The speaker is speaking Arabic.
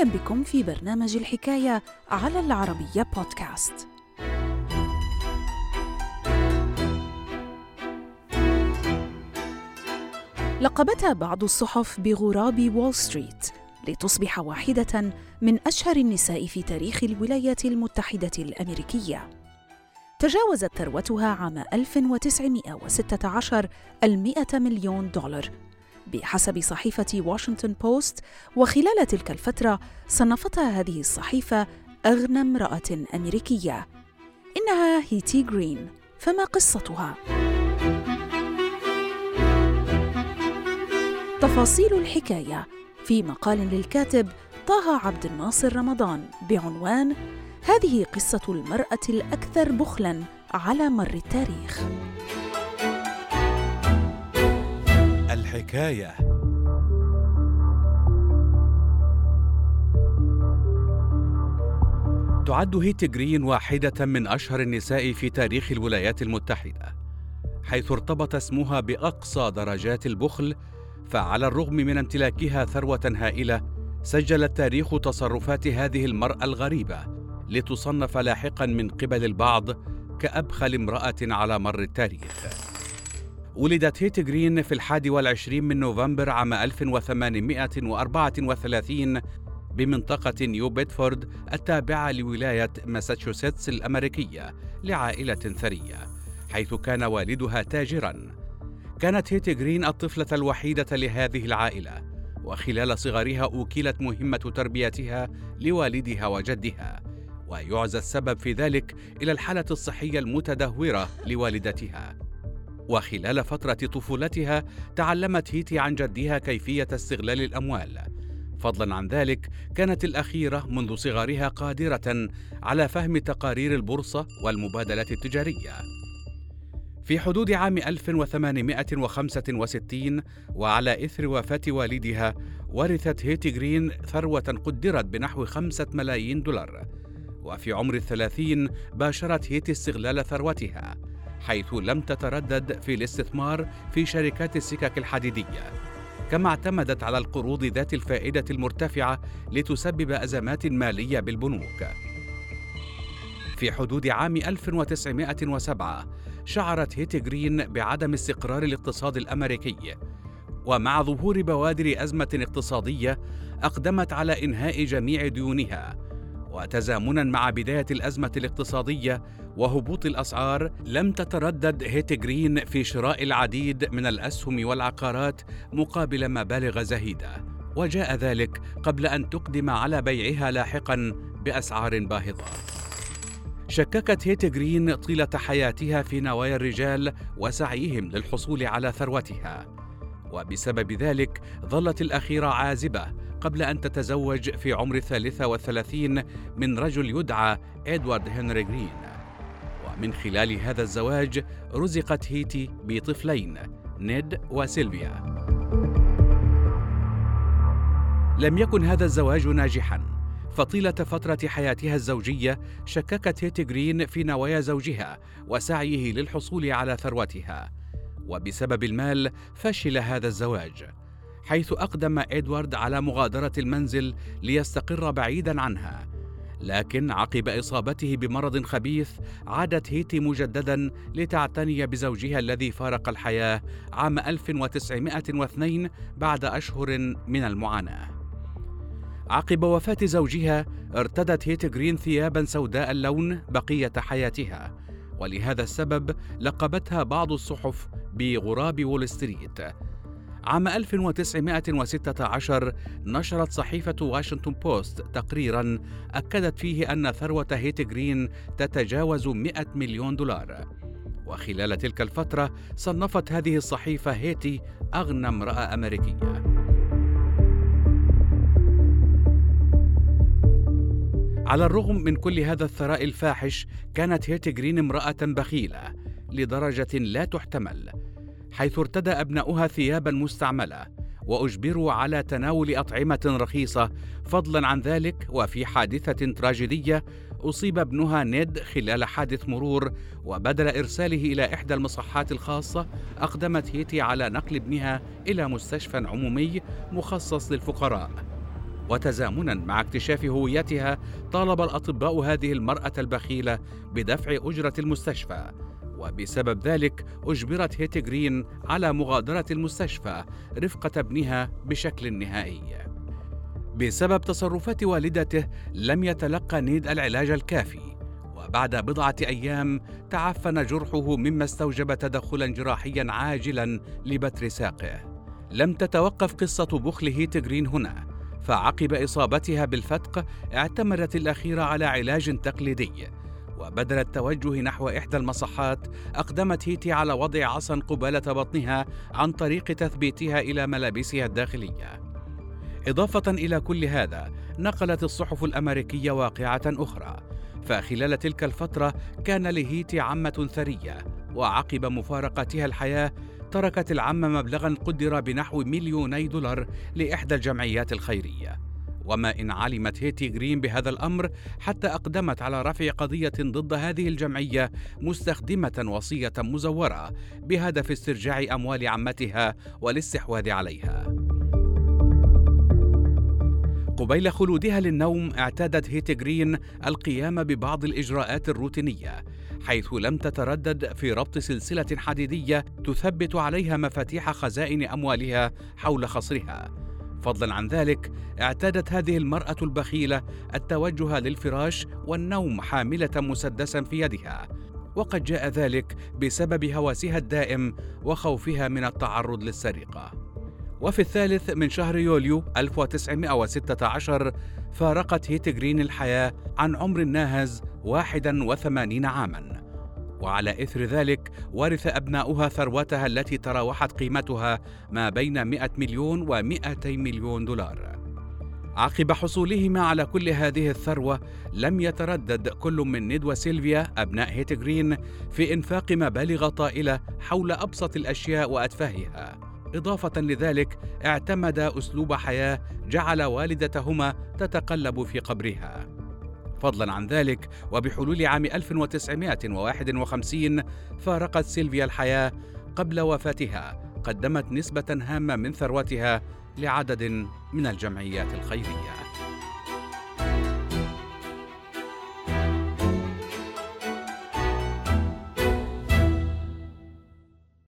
أهلا بكم في برنامج الحكاية على العربية بودكاست. لقبتها بعض الصحف بغراب وول ستريت لتصبح واحدة من أشهر النساء في تاريخ الولايات المتحدة الأمريكية. تجاوزت ثروتها عام 1916 المئة مليون دولار بحسب صحيفة واشنطن بوست وخلال تلك الفترة صنفتها هذه الصحيفة أغنى امرأة أمريكية إنها هيتي جرين فما قصتها؟ تفاصيل الحكاية في مقال للكاتب طه عبد الناصر رمضان بعنوان هذه قصة المرأة الأكثر بخلاً على مر التاريخ. الحكاية تعد هيتي جرين واحدة من أشهر النساء في تاريخ الولايات المتحدة، حيث ارتبط اسمها بأقصى درجات البخل، فعلى الرغم من امتلاكها ثروة هائلة، سجل التاريخ تصرفات هذه المرأة الغريبة لتصنف لاحقا من قبل البعض كأبخل امرأة على مر التاريخ. ولدت هيت جرين في الحادي والعشرين من نوفمبر عام 1834 بمنطقة نيو بيدفورد التابعة لولاية ماساتشوستس الأمريكية لعائلة ثرية حيث كان والدها تاجرا. كانت هيت جرين الطفلة الوحيدة لهذه العائلة وخلال صغرها أوكلت مهمة تربيتها لوالدها وجدها ويعزى السبب في ذلك إلى الحالة الصحية المتدهورة لوالدتها. وخلال فترة طفولتها تعلمت هيتي عن جدها كيفية استغلال الأموال. فضلا عن ذلك كانت الأخيرة منذ صغرها قادرة على فهم تقارير البورصة والمبادلات التجارية. في حدود عام 1865 وعلى إثر وفاة والدها ورثت هيتي جرين ثروة قدرت بنحو خمسة ملايين دولار. وفي عمر الثلاثين باشرت هيتي استغلال ثروتها. حيث لم تتردد في الاستثمار في شركات السكك الحديدية. كما اعتمدت على القروض ذات الفائدة المرتفعة لتسبب أزمات مالية بالبنوك. في حدود عام 1907 شعرت هيتي جرين بعدم استقرار الاقتصاد الأمريكي. ومع ظهور بوادر أزمة اقتصادية أقدمت على إنهاء جميع ديونها. وتزامنا مع بداية الأزمة الاقتصادية وهبوط الأسعار لم تتردد هيت جرين في شراء العديد من الأسهم والعقارات مقابل مبالغ زهيدة. وجاء ذلك قبل أن تقدم على بيعها لاحقا بأسعار باهظة. شككت هيت جرين طيلة حياتها في نوايا الرجال وسعيهم للحصول على ثروتها. وبسبب ذلك ظلت الأخيرة عازبة قبل أن تتزوج في عمر الثالثة والثلاثين من رجل يدعى إدوارد هنري جرين ومن خلال هذا الزواج رزقت هيتي بطفلين نيد وسيلفيا. لم يكن هذا الزواج ناجحا. فطيلة فترة حياتها الزوجية شككت هيتي جرين في نوايا زوجها وسعيه للحصول على ثروتها وبسبب المال فشل هذا الزواج. حيث أقدم إدوارد على مغادرة المنزل ليستقر بعيدا عنها. لكن عقب إصابته بمرض خبيث عادت هيتي مجددا لتعتني بزوجها الذي فارق الحياة عام 1902 بعد أشهر من المعاناة. عقب وفاة زوجها ارتدت هيتي جرين ثيابا سوداء اللون بقية حياتها. ولهذا السبب لقبتها بعض الصحف بغراب وول ستريت. عام 1916 نشرت صحيفة واشنطن بوست تقريرا أكدت فيه أن ثروة هيت جرين تتجاوز 100 مليون دولار. وخلال تلك الفترة صنفت هذه الصحيفة هيتي أغنى امرأة أمريكية. على الرغم من كل هذا الثراء الفاحش كانت هيت جرين امرأة بخيلة لدرجة لا تحتمل حيث ارتدى أبناؤها ثيابا مستعملة وأجبروا على تناول أطعمة رخيصة فضلا عن ذلك. وفي حادثة تراجيدية أصيب ابنها نيد خلال حادث مرور وبدل إرساله إلى إحدى المصحات الخاصة أقدمت هيتي على نقل ابنها إلى مستشفى عمومي مخصص للفقراء. وتزامنا مع اكتشاف هويتها طالب الأطباء هذه المرأة البخيلة بدفع أجرة المستشفى. وبسبب ذلك أجبرت هيتي جرين على مغادرة المستشفى رفقة ابنها بشكل نهائي. بسبب تصرفات والدته لم يتلقى نيد العلاج الكافي وبعد بضعة أيام تعفن جرحه مما استوجب تدخلا جراحيا عاجلا لبتر ساقه. لم تتوقف قصة بخل هيت جرين هنا فعقب إصابتها بالفتق اعتمدت الأخيرة على علاج تقليدي. وبدل التوجه نحو إحدى المصحات أقدمت هيتي على وضع عصا قبالة بطنها عن طريق تثبيتها إلى ملابسها الداخلية. إضافة إلى كل هذا نقلت الصحف الأمريكية واقعة أخرى. فخلال تلك الفترة كان لهيتي عمة ثرية وعقب مفارقتها الحياة تركت العمة مبلغا قدر بنحو مليوني دولار لإحدى الجمعيات الخيرية. وما إن علمت هيتي جرين بهذا الأمر حتى أقدمت على رفع قضية ضد هذه الجمعية مستخدمة وصية مزورة بهدف استرجاع أموال عمتها والاستحواذ عليها. قبيل خلودها للنوم اعتادت هيتي جرين القيام ببعض الإجراءات الروتينية حيث لم تتردد في ربط سلسلة حديدية تثبت عليها مفاتيح خزائن أموالها حول خصرها فضلا عن ذلك اعتادت هذه المرأة البخيلة التوجه للفراش والنوم حاملة مسدسا في يدها. وقد جاء ذلك بسبب هواسها الدائم وخوفها من التعرض للسرقة. وفي الثالث من شهر يوليو 1916 فارقت هيت جرين الحياة عن عمر ناهز 81 عاماً. وعلى إثر ذلك ورث أبناؤها ثروتها التي تراوحت قيمتها ما بين 100 مليون و200 مليون دولار. عقب حصولهما على كل هذه الثروة لم يتردد كل من نيد وسيلفيا أبناء هيت جرين في إنفاق مبالغ طائلة حول أبسط الأشياء وأتفاهها. إضافة لذلك اعتمد أسلوب حياة جعل والدتهما تتقلب في قبرها. فضلا عن ذلك وبحلول عام 1951 فارقت سيلفيا الحياة قبل وفاتها قدمت نسبة هامة من ثروتها لعدد من الجمعيات الخيرية.